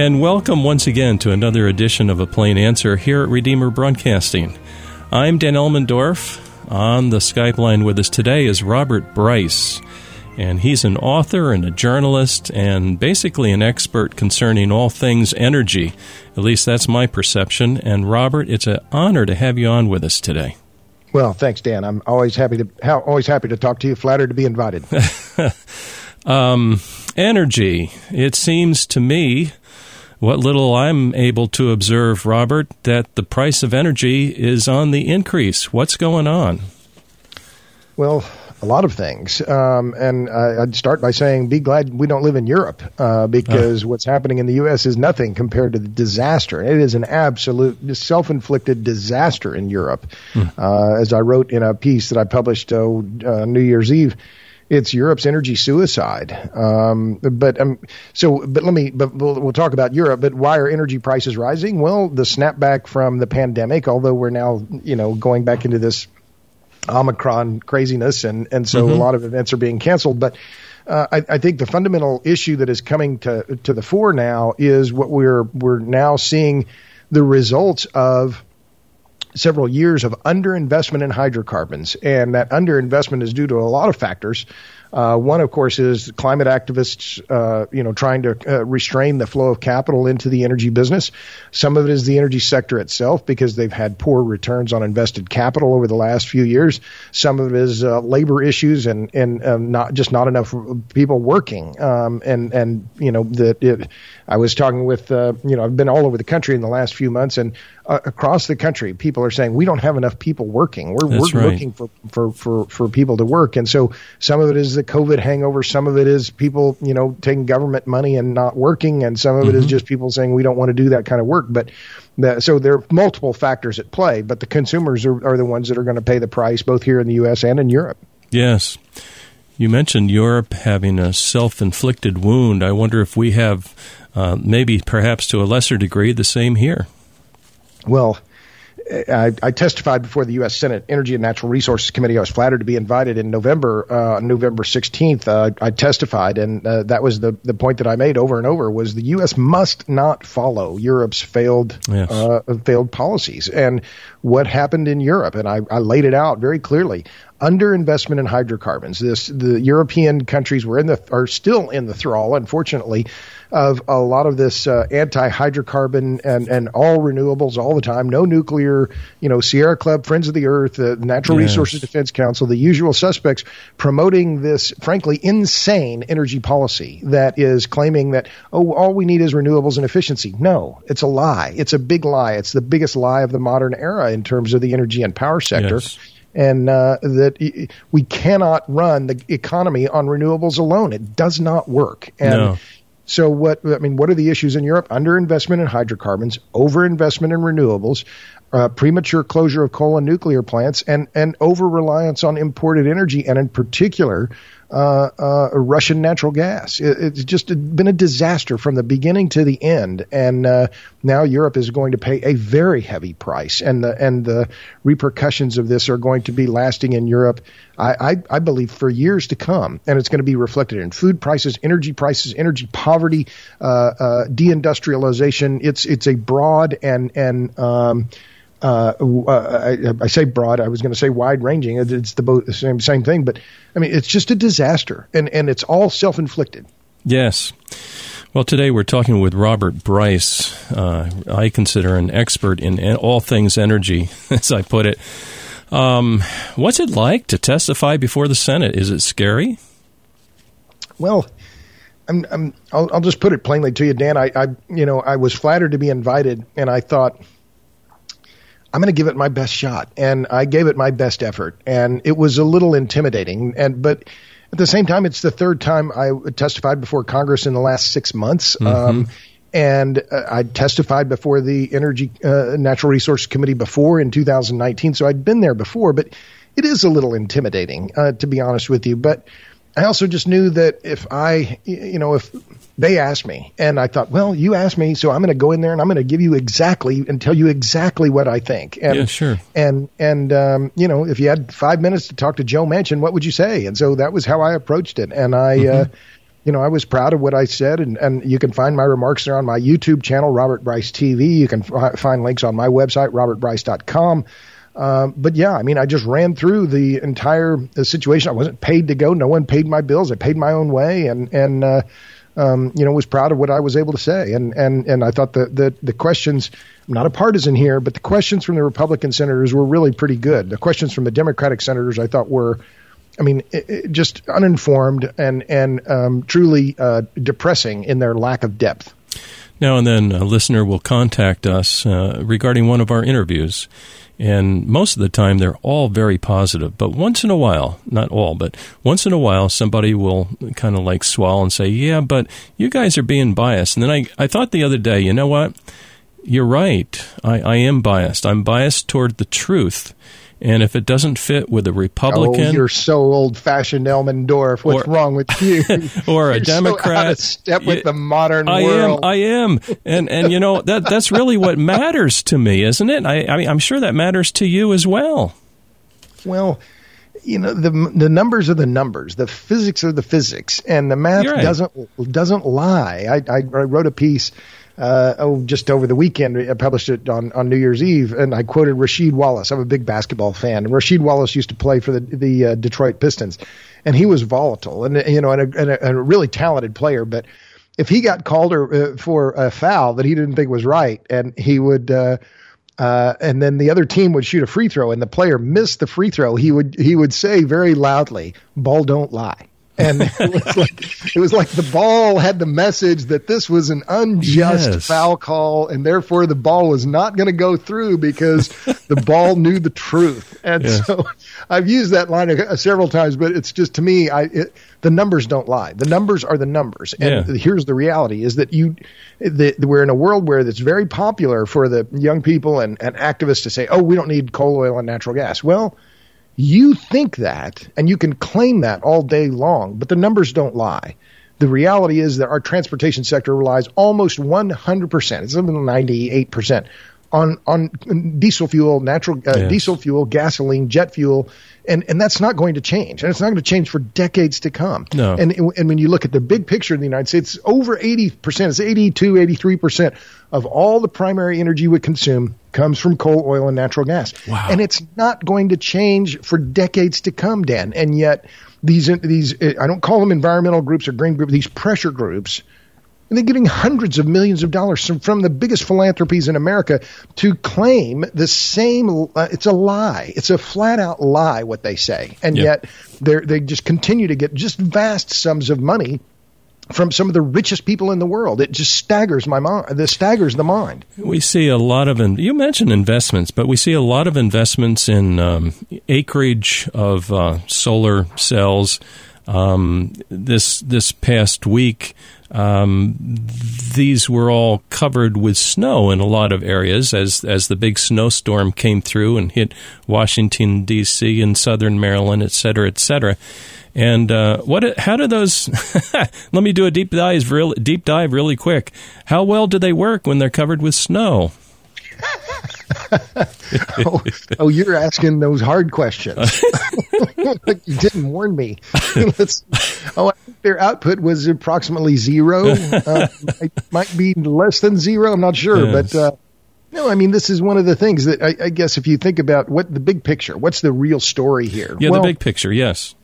And welcome once again to another edition of A Plain Answer here at Redeemer Broadcasting. I'm Dan Elmendorf. On the Skype line with us today is Robert Bryce. And he's an author and a journalist and basically an expert concerning all things energy. At least that's my perception. And Robert, it's an honor to have you on with us today. Well, thanks, Dan. I'm always happy to always happy to talk to you. Flattered to be invited. um, energy. It seems to me what little I'm able to observe, Robert, that the price of energy is on the increase. What's going on? Well, a lot of things. Um, and I'd start by saying, be glad we don't live in Europe uh, because uh. what's happening in the U.S. is nothing compared to the disaster. It is an absolute self inflicted disaster in Europe. Hmm. Uh, as I wrote in a piece that I published uh, New Year's Eve, it's Europe's energy suicide. Um, but um, so, but let me, but we'll, we'll, talk about Europe. But why are energy prices rising? Well, the snapback from the pandemic. Although we're now, you know, going back into this Omicron craziness, and and so mm-hmm. a lot of events are being canceled. But uh, I, I, think the fundamental issue that is coming to to the fore now is what we're we're now seeing the results of several years of underinvestment in hydrocarbons, and that underinvestment is due to a lot of factors. Uh, one, of course, is climate activists, uh, you know, trying to uh, restrain the flow of capital into the energy business. Some of it is the energy sector itself because they've had poor returns on invested capital over the last few years. Some of it is uh, labor issues and and um, not just not enough people working. Um, and and you know that I was talking with uh, you know I've been all over the country in the last few months and uh, across the country, people are saying we don't have enough people working. We're, we're right. looking for, for, for, for people to work. And so some of it is the COVID hangover. Some of it is people, you know, taking government money and not working. And some of mm-hmm. it is mm-hmm. just people saying we don't want to do that kind of work. But the, so there are multiple factors at play, but the consumers are, are the ones that are going to pay the price both here in the U.S. and in Europe. Yes. You mentioned Europe having a self inflicted wound. I wonder if we have, uh, maybe perhaps to a lesser degree, the same here. Well, I, I, testified before the U.S. Senate Energy and Natural Resources Committee. I was flattered to be invited in November, uh, November 16th. Uh, I testified, and uh, that was the, the point that I made over and over: was the U.S. must not follow Europe's failed yes. Uh, failed policies. And what happened in Europe, and I, I laid it out very clearly underinvestment in hydrocarbons. This the European countries were in the are still in the thrall, unfortunately, of a lot of this uh, anti-hydrocarbon and and all renewables all the time. No nuclear, you know, Sierra Club, Friends of the Earth, the Natural yes. Resources Defense Council, the usual suspects promoting this frankly insane energy policy that is claiming that oh all we need is renewables and efficiency. No, it's a lie. It's a big lie. It's the biggest lie of the modern era in terms of the energy and power sector. Yes and uh, that we cannot run the economy on renewables alone. It does not work. And no. so, what I mean, what are the issues in Europe? Underinvestment in hydrocarbons, overinvestment in renewables, uh, premature closure of coal and nuclear plants, and and over reliance on imported energy, and in particular, Russian natural gas. It, it's just been a disaster from the beginning to the end, and uh, now Europe is going to pay a very heavy price, and the and the repercussions of this are going to be lasting in Europe. I, I, I believe for years to come, and it's going to be reflected in food prices, energy prices, energy poverty, uh, uh, deindustrialization. It's it's a broad and and um, uh, I, I, say broad. I was going to say wide ranging. It's the, both, the same same thing, but I mean it's just a disaster, and and it's all self inflicted. Yes. Well, today we're talking with Robert Bryce. Uh, I consider an expert in all things energy, as I put it. Um, what's it like to testify before the Senate? Is it scary? Well, I'm, I'm, I'll, I'll just put it plainly to you, Dan. I, I, you know, I was flattered to be invited, and I thought I'm going to give it my best shot. And I gave it my best effort. And it was a little intimidating. And, but at the same time, it's the third time I testified before Congress in the last six months. Mm-hmm. Um, and uh, I testified before the Energy uh, Natural Resource Committee before in 2019. So I'd been there before, but it is a little intimidating, uh, to be honest with you. But I also just knew that if I, you know, if they asked me and I thought, well, you asked me, so I'm going to go in there and I'm going to give you exactly and tell you exactly what I think. And, yeah, sure. And, and, um, you know, if you had five minutes to talk to Joe Manchin, what would you say? And so that was how I approached it. And I, mm-hmm. uh, you know, I was proud of what I said, and, and you can find my remarks there on my YouTube channel, Robert Bryce TV. You can f- find links on my website, robertbryce.com. Um, but yeah, I mean, I just ran through the entire situation. I wasn't paid to go. No one paid my bills. I paid my own way, and and uh, um, you know was proud of what I was able to say. And and and I thought that the the questions. I'm not a partisan here, but the questions from the Republican senators were really pretty good. The questions from the Democratic senators I thought were. I mean, it, it just uninformed and and um, truly uh, depressing in their lack of depth. Now and then, a listener will contact us uh, regarding one of our interviews, and most of the time, they're all very positive. But once in a while, not all, but once in a while, somebody will kind of like swallow and say, Yeah, but you guys are being biased. And then I, I thought the other day, you know what? You're right. I, I am biased. I'm biased toward the truth. And if it doesn't fit with a Republican, oh, you're so old-fashioned, Elmendorf. What's or, wrong with you? or a you're Democrat, so step with the modern I world. am. I am. And and you know that that's really what matters to me, isn't it? I, I mean, I'm sure that matters to you as well. Well, you know the the numbers are the numbers, the physics are the physics, and the math right. doesn't doesn't lie. I, I, I wrote a piece uh, oh, just over the weekend. I published it on, on New Year's Eve, and I quoted Rasheed Wallace. I'm a big basketball fan. And Rasheed Wallace used to play for the the uh, Detroit Pistons, and he was volatile and you know and a, and a, and a really talented player. But if he got called or, uh, for a foul that he didn't think was right, and he would. Uh, uh, and then the other team would shoot a free throw, and the player missed the free throw. He would he would say very loudly, "Ball don't lie." And it was like it was like the ball had the message that this was an unjust yes. foul call, and therefore the ball was not going to go through because the ball knew the truth. And yes. so I've used that line a, a several times, but it's just to me, I it, the numbers don't lie. The numbers are the numbers, and yeah. here's the reality: is that you the, we're in a world where it's very popular for the young people and, and activists to say, "Oh, we don't need coal, oil, and natural gas." Well you think that, and you can claim that all day long, but the numbers don't lie. The reality is that our transportation sector relies almost 100%, it's even 98%, on, on diesel fuel, natural uh, yes. diesel fuel, gasoline, jet fuel, and and that's not going to change, and it's not going to change for decades to come. No. And and when you look at the big picture in the United States, over 80 percent, it's 82, 83 percent of all the primary energy we consume comes from coal, oil, and natural gas. Wow. And it's not going to change for decades to come, Dan. And yet these these I don't call them environmental groups or green groups, these pressure groups and they're getting hundreds of millions of dollars from, from the biggest philanthropies in America to claim the same. Uh, it's a lie. It's a flat out lie what they say, and yep. yet they they just continue to get just vast sums of money from some of the richest people in the world. It just staggers my mind. This staggers the mind. We see a lot of in, you mentioned investments, but we see a lot of investments in um, acreage of uh, solar cells. Um, this this past week, um, these were all covered with snow in a lot of areas as as the big snowstorm came through and hit Washington D.C. and southern Maryland, et cetera, et cetera. And uh, what? How do those? let me do a deep dive, real deep dive, really quick. How well do they work when they're covered with snow? Oh, oh, you're asking those hard questions. you didn't warn me. oh, I think their output was approximately zero. Uh, it might be less than zero. I'm not sure, yes. but. Uh, no, I mean this is one of the things that I, I, guess if you think about what the big picture, what's the real story here? Yeah, well, the big picture, yes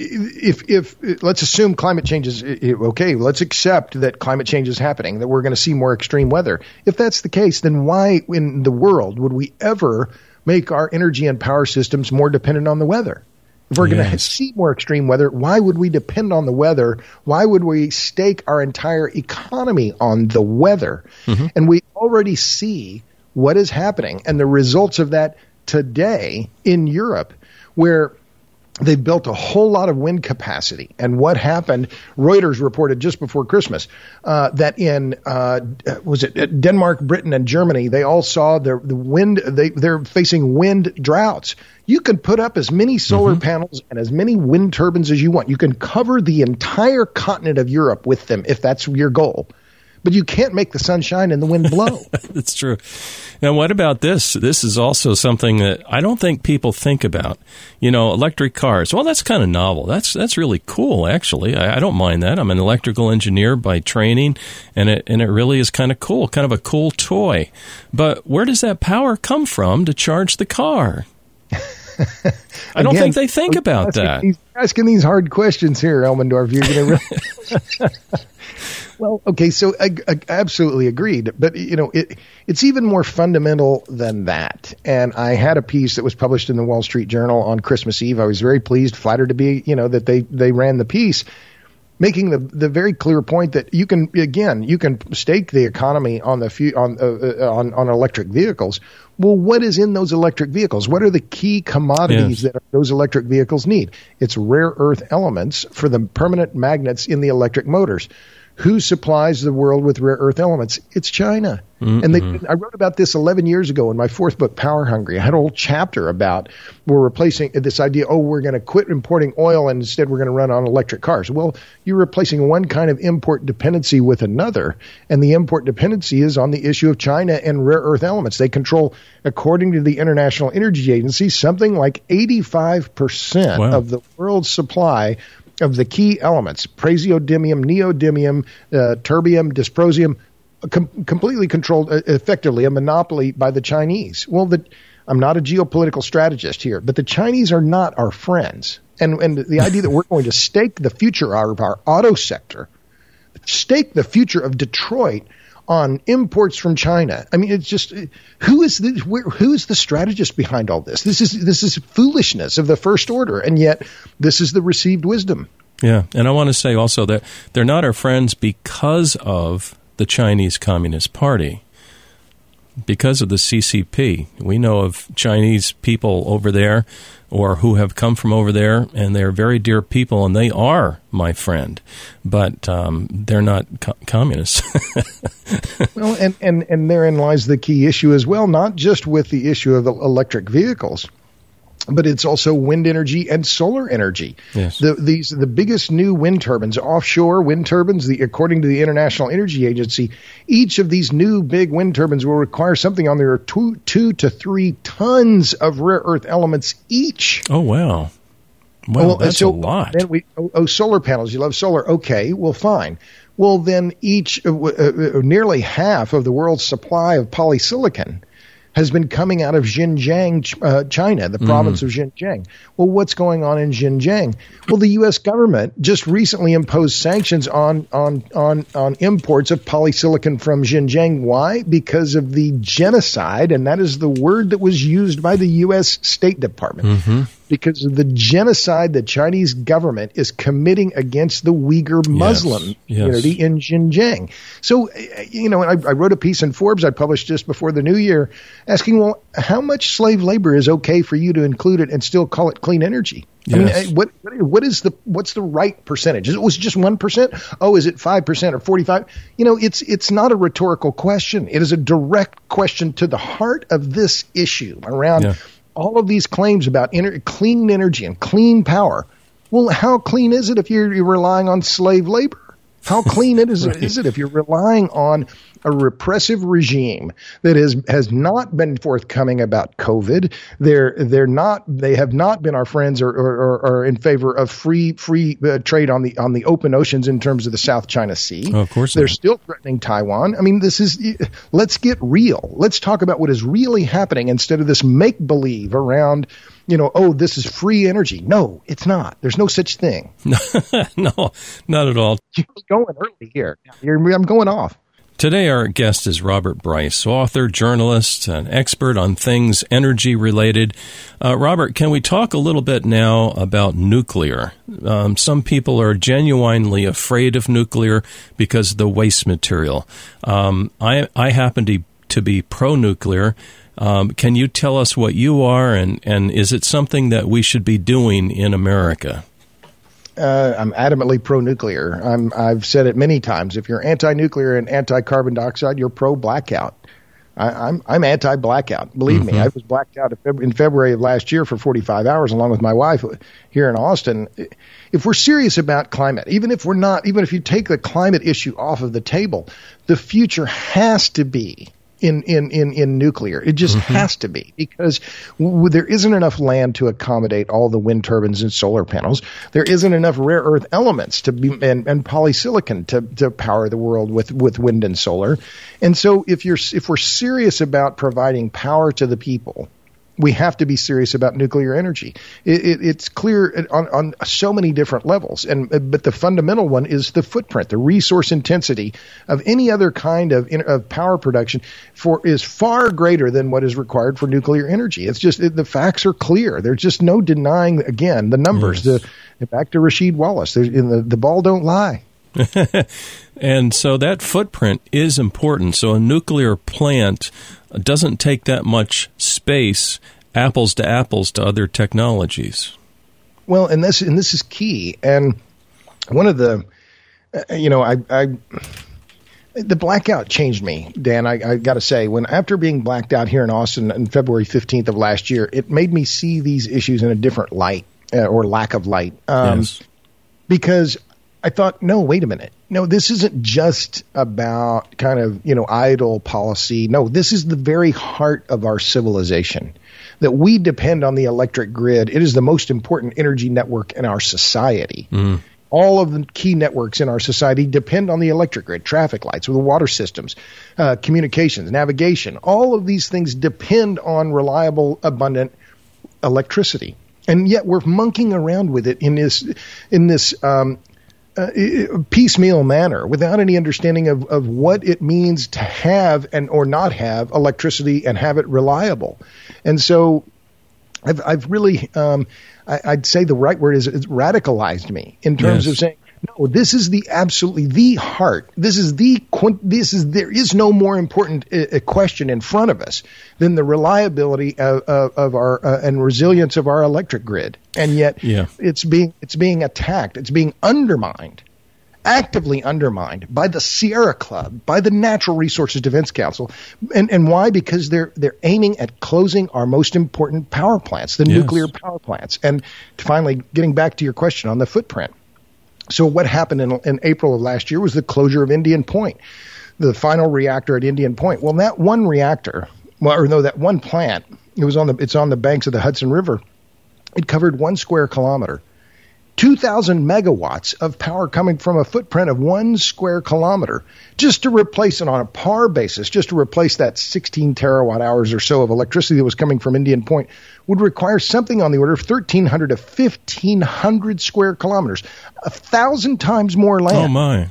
if if let's assume climate change is okay, let's accept that climate change is happening, that we're going to see more extreme weather. If that's the case, then why in the world would we ever make our energy and power systems more dependent on the weather? If we're yes. going to see more extreme weather, why would we depend on the weather? Why would we stake our entire economy on the weather? Mm-hmm. And we already see what is happening and the results of that today in Europe, where They've built a whole lot of wind capacity. And what happened? Reuters reported just before Christmas uh, that in uh, was it Denmark, Britain, and Germany, they all saw the the wind. They they're facing wind droughts. You can put up as many solar mm-hmm. panels and as many wind turbines as you want. You can cover the entire continent of Europe with them if that's your goal. But you can't make the sun shine and the wind blow. That's true. Now, what about this? This is also something that I don't think people think about. You know, electric cars. Well, that's kind of novel. That's that's really cool, actually. I, I don't mind that. I'm an electrical engineer by training, and it and it really is kind of cool, kind of a cool toy. But where does that power come from to charge the car? I don't Again, think they think about that. These, asking these hard questions here, Elmendorf. You're going to really. well, okay, so I, I, absolutely agreed, but you know, it it's even more fundamental than that. And I had a piece that was published in the Wall Street Journal on Christmas Eve. I was very pleased, flattered to be, you know, that they they ran the piece making the the very clear point that you can again you can stake the economy on the few, on uh, uh, on on electric vehicles. Well, what is in those electric vehicles? What are the key commodities yes. that those electric vehicles need? It's rare earth elements for the permanent magnets in the electric motors. Who supplies the world with rare earth elements? It's China. Mm-hmm. And they, I wrote about this 11 years ago in my fourth book, Power Hungry. I had a whole chapter about we're replacing this idea, oh, we're going to quit importing oil and instead we're going to run on electric cars. Well, you're replacing one kind of import dependency with another. And the import dependency is on the issue of China and rare earth elements. They control, according to the International Energy Agency, something like 85% wow. of the world's supply of the key elements praseodymium, neodymium, uh, terbium, dysprosium com- completely controlled, uh, effectively a monopoly by the Chinese. Well, the, I'm not a geopolitical strategist here, but the Chinese are not our friends. And, and the idea that we're going to stake the future of our auto sector, stake the future of Detroit on imports from China. I mean, it's just who is the who is the strategist behind all this? This is this is foolishness of the first order, and yet this is the received wisdom. Yeah, and I want to say also that they're not our friends because of the Chinese Communist Party. Because of the CCP, we know of Chinese people over there or who have come from over there, and they're very dear people, and they are my friend, but um, they're not co- communists. well, and, and, and therein lies the key issue as well, not just with the issue of electric vehicles but it's also wind energy and solar energy. Yes. The, these the biggest new wind turbines, offshore wind turbines. The, according to the International Energy Agency, each of these new big wind turbines will require something on there two two to three tons of rare earth elements each. Oh wow! Well, well that's so a lot. Then we oh, oh, solar panels. You love solar? Okay, well fine. Well, then each uh, uh, nearly half of the world's supply of polysilicon has been coming out of Xinjiang, uh, China, the province mm. of Xinjiang. Well, what's going on in Xinjiang? Well, the U.S. government just recently imposed sanctions on on on on imports of polysilicon from Xinjiang. Why? Because of the genocide, and that is the word that was used by the U.S. State Department. Mm-hmm because of the genocide the Chinese government is committing against the Uyghur Muslim yes, yes. community in Xinjiang. So, you know, I, I, wrote a piece in Forbes I published just before the new year asking, well, how much slave labor is okay for you to include it and still call it clean energy? Yes. I mean, eh, what what is the what's the right percentage? Is it was just one percent? Oh, is it five percent or forty five? You know, it's it's not a rhetorical question. It is a direct question to the heart of this issue around yeah all of these claims about ener- clean energy and clean power. Well, how clean is it if you're, you're relying on slave labor? How clean it is, right. is it if you're relying on a repressive regime that has has not been forthcoming about COVID. They're they're not they have not been our friends or or, or in favor of free free uh, trade on the on the open oceans in terms of the South China Sea. Oh, of course, they're still threatening Taiwan. I mean, this is let's get real. Let's talk about what is really happening instead of this make believe around you know, oh, this is free energy. No, it's not. There's no such thing. no, not at all. You're going early here. You're, I'm going off. Today, our guest is Robert Bryce, author, journalist, an expert on things energy related. Uh, Robert, can we talk a little bit now about nuclear? Um, some people are genuinely afraid of nuclear because of the waste material. Um, I, I happen to, to be pro nuclear. Um, can you tell us what you are, and, and is it something that we should be doing in America? uh, I'm adamantly pro-nuclear. I'm, I've said it many times. If you're anti-nuclear and anti-carbon dioxide, you're pro-blackout. I, am I'm anti blackout. Believe mm-hmm. me, I was blacked out in February of last year for 45 hours along with my wife here in Austin. If we're serious about climate, even if we're not, even if you take the climate issue off of the table, the future has to be in, in, in, in nuclear. It just mm-hmm. has to be because w- there isn't enough land to accommodate all the wind turbines and solar panels. There isn't enough rare earth elements to be and, and polysilicon to, to power the world with, with wind and solar. And so if you're if we're serious about providing power to the people, we have to be serious about nuclear energy. It, it, it's clear on, on so many different levels, and but the fundamental one is the footprint, the resource intensity of any other kind of, of power production for is far greater than what is required for nuclear energy. It's just it, the facts are clear. There's just no denying again the numbers. Yes. The back to Rasheed Wallace, the, the ball don't lie. and so that footprint is important. So a nuclear plant doesn't take that much space, apples to apples to other technologies. Well, and this and this is key. And one of the, uh, you know, I, I the blackout changed me, Dan. I, I got to say, when after being blacked out here in Austin on February fifteenth of last year, it made me see these issues in a different light uh, or lack of light. Um, yes. Because I thought, no, wait a minute. No, this isn't just about kind of, you know, idle policy. No, this is the very heart of our civilization. That we depend on the electric grid. It is the most important energy network in our society. Mm. All of the key networks in our society depend on the electric grid, traffic lights, the water systems, uh, communications, navigation. All of these things depend on reliable, abundant electricity and yet we're monkeying around with it in this in this um, piecemeal manner without any understanding of, of what it means to have and or not have electricity and have it reliable. And so I've, I've really, um, I, would say the right word is it's radicalized me in terms yes. of saying, no, this is the absolutely the heart. This is the this is there is no more important uh, uh, question in front of us than the reliability of, of, of our uh, and resilience of our electric grid. And yet, yeah. it's being it's being attacked. It's being undermined, actively undermined by the Sierra Club, by the Natural Resources Defense Council, and and why? Because they're they're aiming at closing our most important power plants, the yes. nuclear power plants. And finally, getting back to your question on the footprint so what happened in, in April of last year was the closure of Indian Point, the final reactor at Indian Point. Well, that one reactor, well, or no, that one plant, it was on the it's on the banks of the Hudson River. It covered one square kilometer. 2,000 megawatts of power coming from a footprint of one square kilometer just to replace it on a par basis, just to replace that 16 terawatt hours or so of electricity that was coming from Indian Point would require something on the order of 1,300 to 1,500 square kilometers, a thousand times more oh, land. Oh, my.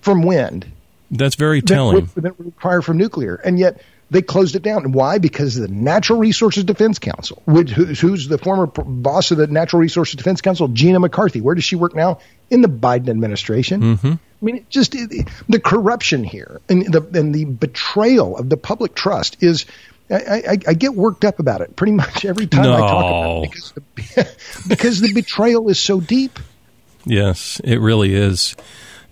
From wind. That's very telling. That would, that would require from nuclear. And yet, they closed it down. And why? Because the Natural Resources Defense Council, which, who's the former boss of the Natural Resources Defense Council, Gina McCarthy. Where does she work now? In the Biden administration. Mm-hmm. I mean, just it, the corruption here and the and the betrayal of the public trust is. I, I, I, get worked up about it pretty much every time no. I talk about it because the, because the betrayal is so deep. Yes, it really is.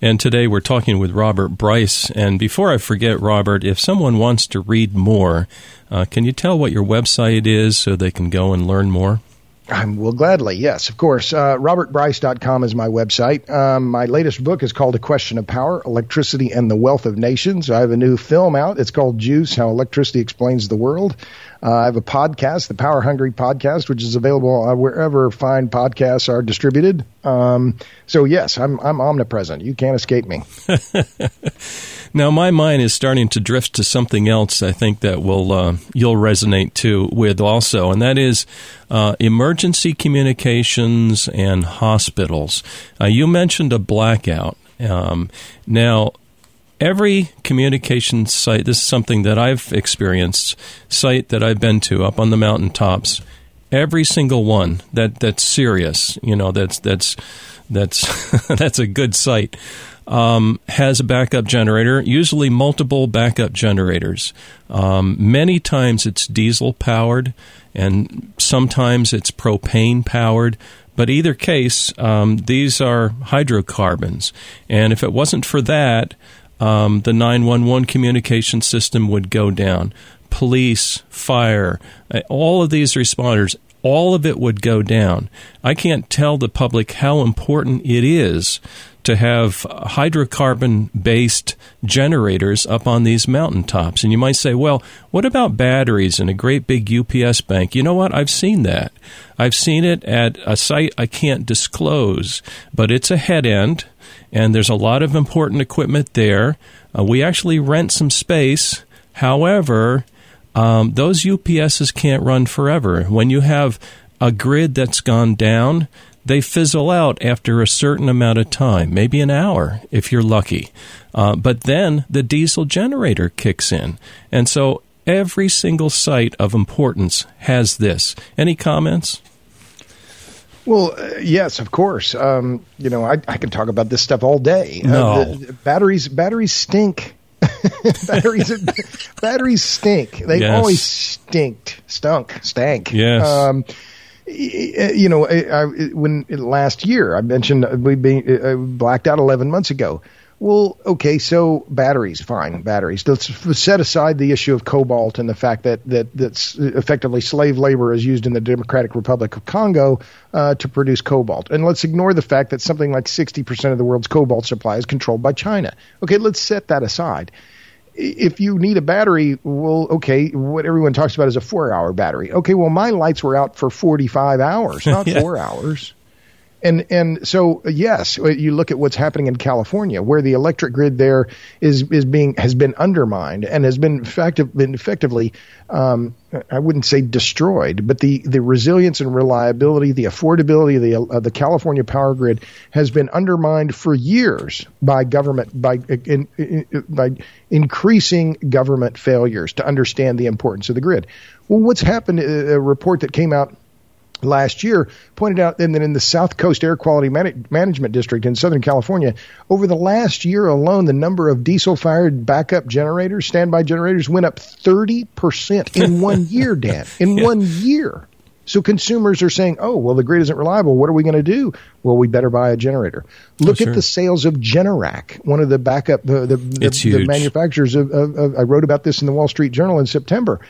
And today we're talking with Robert Bryce. And before I forget, Robert, if someone wants to read more, uh, can you tell what your website is so they can go and learn more? I will gladly, yes, of course. Uh, RobertBryce.com is my website. Um, my latest book is called A Question of Power Electricity and the Wealth of Nations. I have a new film out. It's called Juice How Electricity Explains the World. Uh, I have a podcast, the Power Hungry Podcast, which is available uh, wherever fine podcasts are distributed. Um, so yes, I'm I'm omnipresent. You can't escape me. now my mind is starting to drift to something else. I think that will uh, you'll resonate too with also, and that is uh, emergency communications and hospitals. Uh, you mentioned a blackout. Um, now, every communication site, this is something that I've experienced, site that I've been to up on the mountaintops, every single one that that's serious, you know, that's that's that's that's a good site. Um, has a backup generator, usually multiple backup generators. Um, many times it's diesel powered, and sometimes it's propane powered. But either case, um, these are hydrocarbons, and if it wasn't for that, um, the 911 communication system would go down. Police, fire, uh, all of these responders, all of it would go down. I can't tell the public how important it is to have hydrocarbon based generators up on these mountaintops. And you might say, well, what about batteries in a great big UPS bank? You know what? I've seen that. I've seen it at a site I can't disclose, but it's a head end, and there's a lot of important equipment there. Uh, we actually rent some space. However, um, those UPSs can't run forever. When you have a grid that's gone down, they fizzle out after a certain amount of time, maybe an hour if you're lucky. Uh, but then the diesel generator kicks in. And so every single site of importance has this. Any comments? Well, uh, yes, of course. Um, you know, I, I can talk about this stuff all day. No. Uh, the, batteries, batteries stink. batteries, batteries stink. They've Yes. always stinked, stunk, stank. Yes. Um, you know, I, I, when last year I mentioned we being uh, blacked out 11 months ago. Well, okay, so batteries, fine, batteries. Let's set aside the issue of cobalt and the fact that that that's effectively slave labor is used in the Democratic Republic of Congo uh, to produce cobalt, and let's ignore the fact that something like 60% of the world's cobalt supply is controlled by China. Okay, let's set that aside if you need a battery, well, okay, what everyone talks about is a four hour battery. Okay, well, my lights were out for 45 hours, not Yeah. four hours. And, and so, yes, uh, you look at what's happening in California, where the electric grid there is, is being, has been undermined and has been, effective, been effectively, um, I wouldn't say destroyed, but the, the resilience and reliability, the affordability of the, of the California power grid has been undermined for years by government, by, uh, in, in, by increasing government failures to understand the importance of the grid. Well, what's happened, a report that came out last year pointed out then that in the South Coast Air Quality Man- Management District in Southern California, over the last year alone, the number of diesel fired backup generators, standby generators, went up 30% in one year, Dan. In Yeah. one year. So consumers are saying, oh, well, the grid isn't reliable. What are we going to do? Well, we better buy a generator. Oh, Look sure. at the sales of Generac, one of the backup, the, the, the, the manufacturers of, of, of, I wrote about this in the Wall Street Journal in September.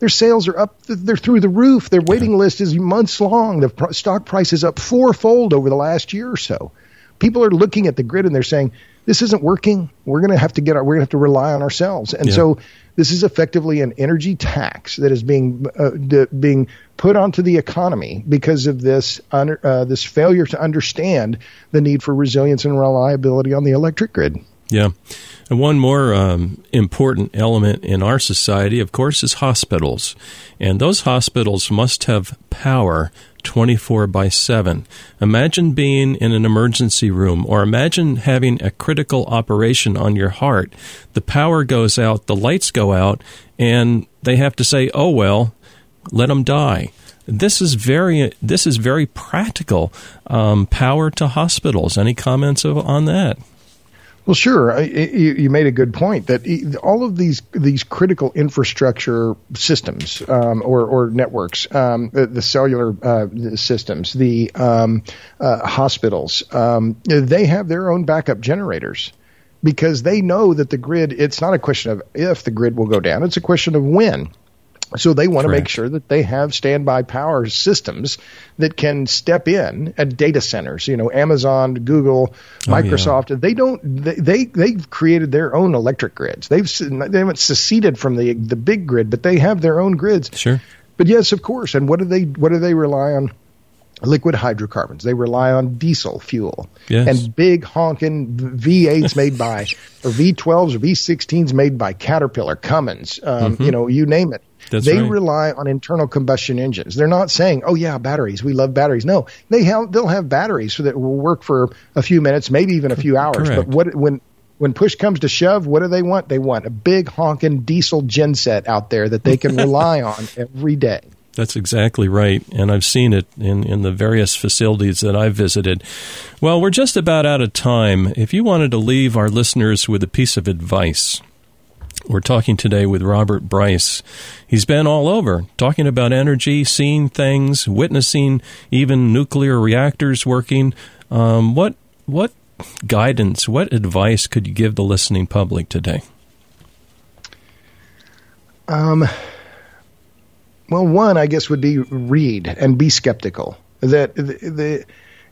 Their sales are up, they're through the roof. Their waiting list is months long. The pr- stock price is up fourfold over the last year or so. People are looking at the grid and they're saying, this isn't working. We're going to have to get our, we're going to have to rely on ourselves. And Yeah. so this is effectively an energy tax that is being uh, d- being put onto the economy because of this un- uh, this failure to understand the need for resilience and reliability on the electric grid. Yeah. And one more um, important element in our society, of course, is hospitals. And those hospitals must have power 24 by 7. Imagine being in an emergency room, or imagine having a critical operation on your heart. The power goes out, the lights go out, and they have to say, oh, well, let them die. This is very this is very practical um, power to hospitals. Any comments on that? Well, sure. I- You you made a good point that all of these these critical infrastructure systems um, or or networks, um, the, the cellular uh, systems, the um, uh, hospitals, um, they have their own backup generators because they know that the grid. It's not a question of if the grid will go down; it's a question of when. So they want to make sure that they have standby power systems that can step in at data centers. You know, Amazon, Google, Oh, yeah. Microsoft. They don't. They, they they've created their own electric grids. They've they haven't seceded from the the big grid, but they have their own grids. Sure. But yes, of course. And what do they what do they rely on? Liquid hydrocarbons. They rely on diesel fuel Yes. and big honking V8s made by or V12s or V16s made by Caterpillar, Cummins, um, you know, you name it. Mm-hmm. That's they right. rely on internal combustion engines. They're not saying, "Oh yeah, batteries. We love batteries." No, they have they'll have batteries so that will work for a few minutes, maybe even a few hours. Correct. But what when when push comes to shove, what do they want? They want a big honking diesel genset out there that they can rely on every day. That's exactly right. And I've seen it in, in the various facilities that I've visited. Well, we're just about out of time. If you wanted to leave our listeners with a piece of advice, we're talking today with Robert Bryce. He's been all over talking about energy, seeing things, witnessing even nuclear reactors working. Um, what what guidance, what advice could you give the listening public today? Um, well, one, I guess, would be read and be skeptical. That the, the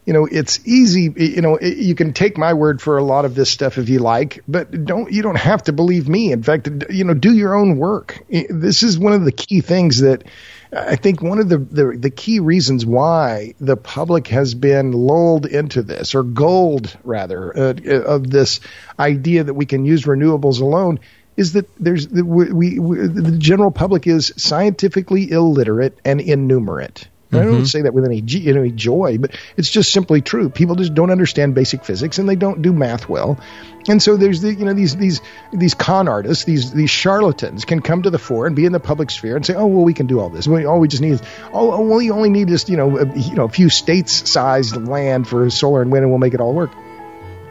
you know, it's easy. You know, you can take my word for a lot of this stuff if you like, but don't you don't have to believe me. In fact, you know, do your own work. This is one of the key things that I think one of the, the, the key reasons why the public has been lulled into this, or gold rather, uh, of this idea that we can use renewables alone, is that there's we, we, we the general public is scientifically illiterate and innumerate. Mm-hmm. I don't mm-hmm. say that with any, any joy, but it's just simply true. People just don't understand basic physics and they don't do math well. And so there's the, you know, these, these, these con artists, these, these charlatans can come to the fore and be in the public sphere and say, oh, well, we can do all this. We, all we just need is, oh, oh well, you only need just, you know, a, you know, a few states sized land for solar and wind and we'll make it all work.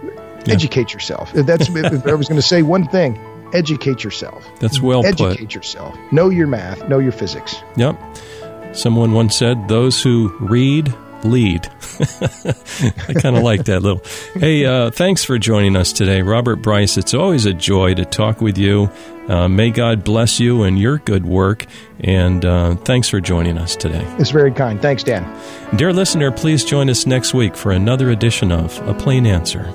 Yeah. Educate yourself. That's, if I was going to say one thing, educate yourself. That's well educate put. Educate yourself. Know your math, know your physics. Yep. Someone once said, "Those who read lead." I kind of like that little. Hey, uh, thanks for joining us today, Robert Bryce. It's always a joy to talk with you. Uh, may God bless you and your good work. And uh, thanks for joining us today. It's very kind. Thanks, Dan. Dear listener, please join us next week for another edition of A Plain Answer.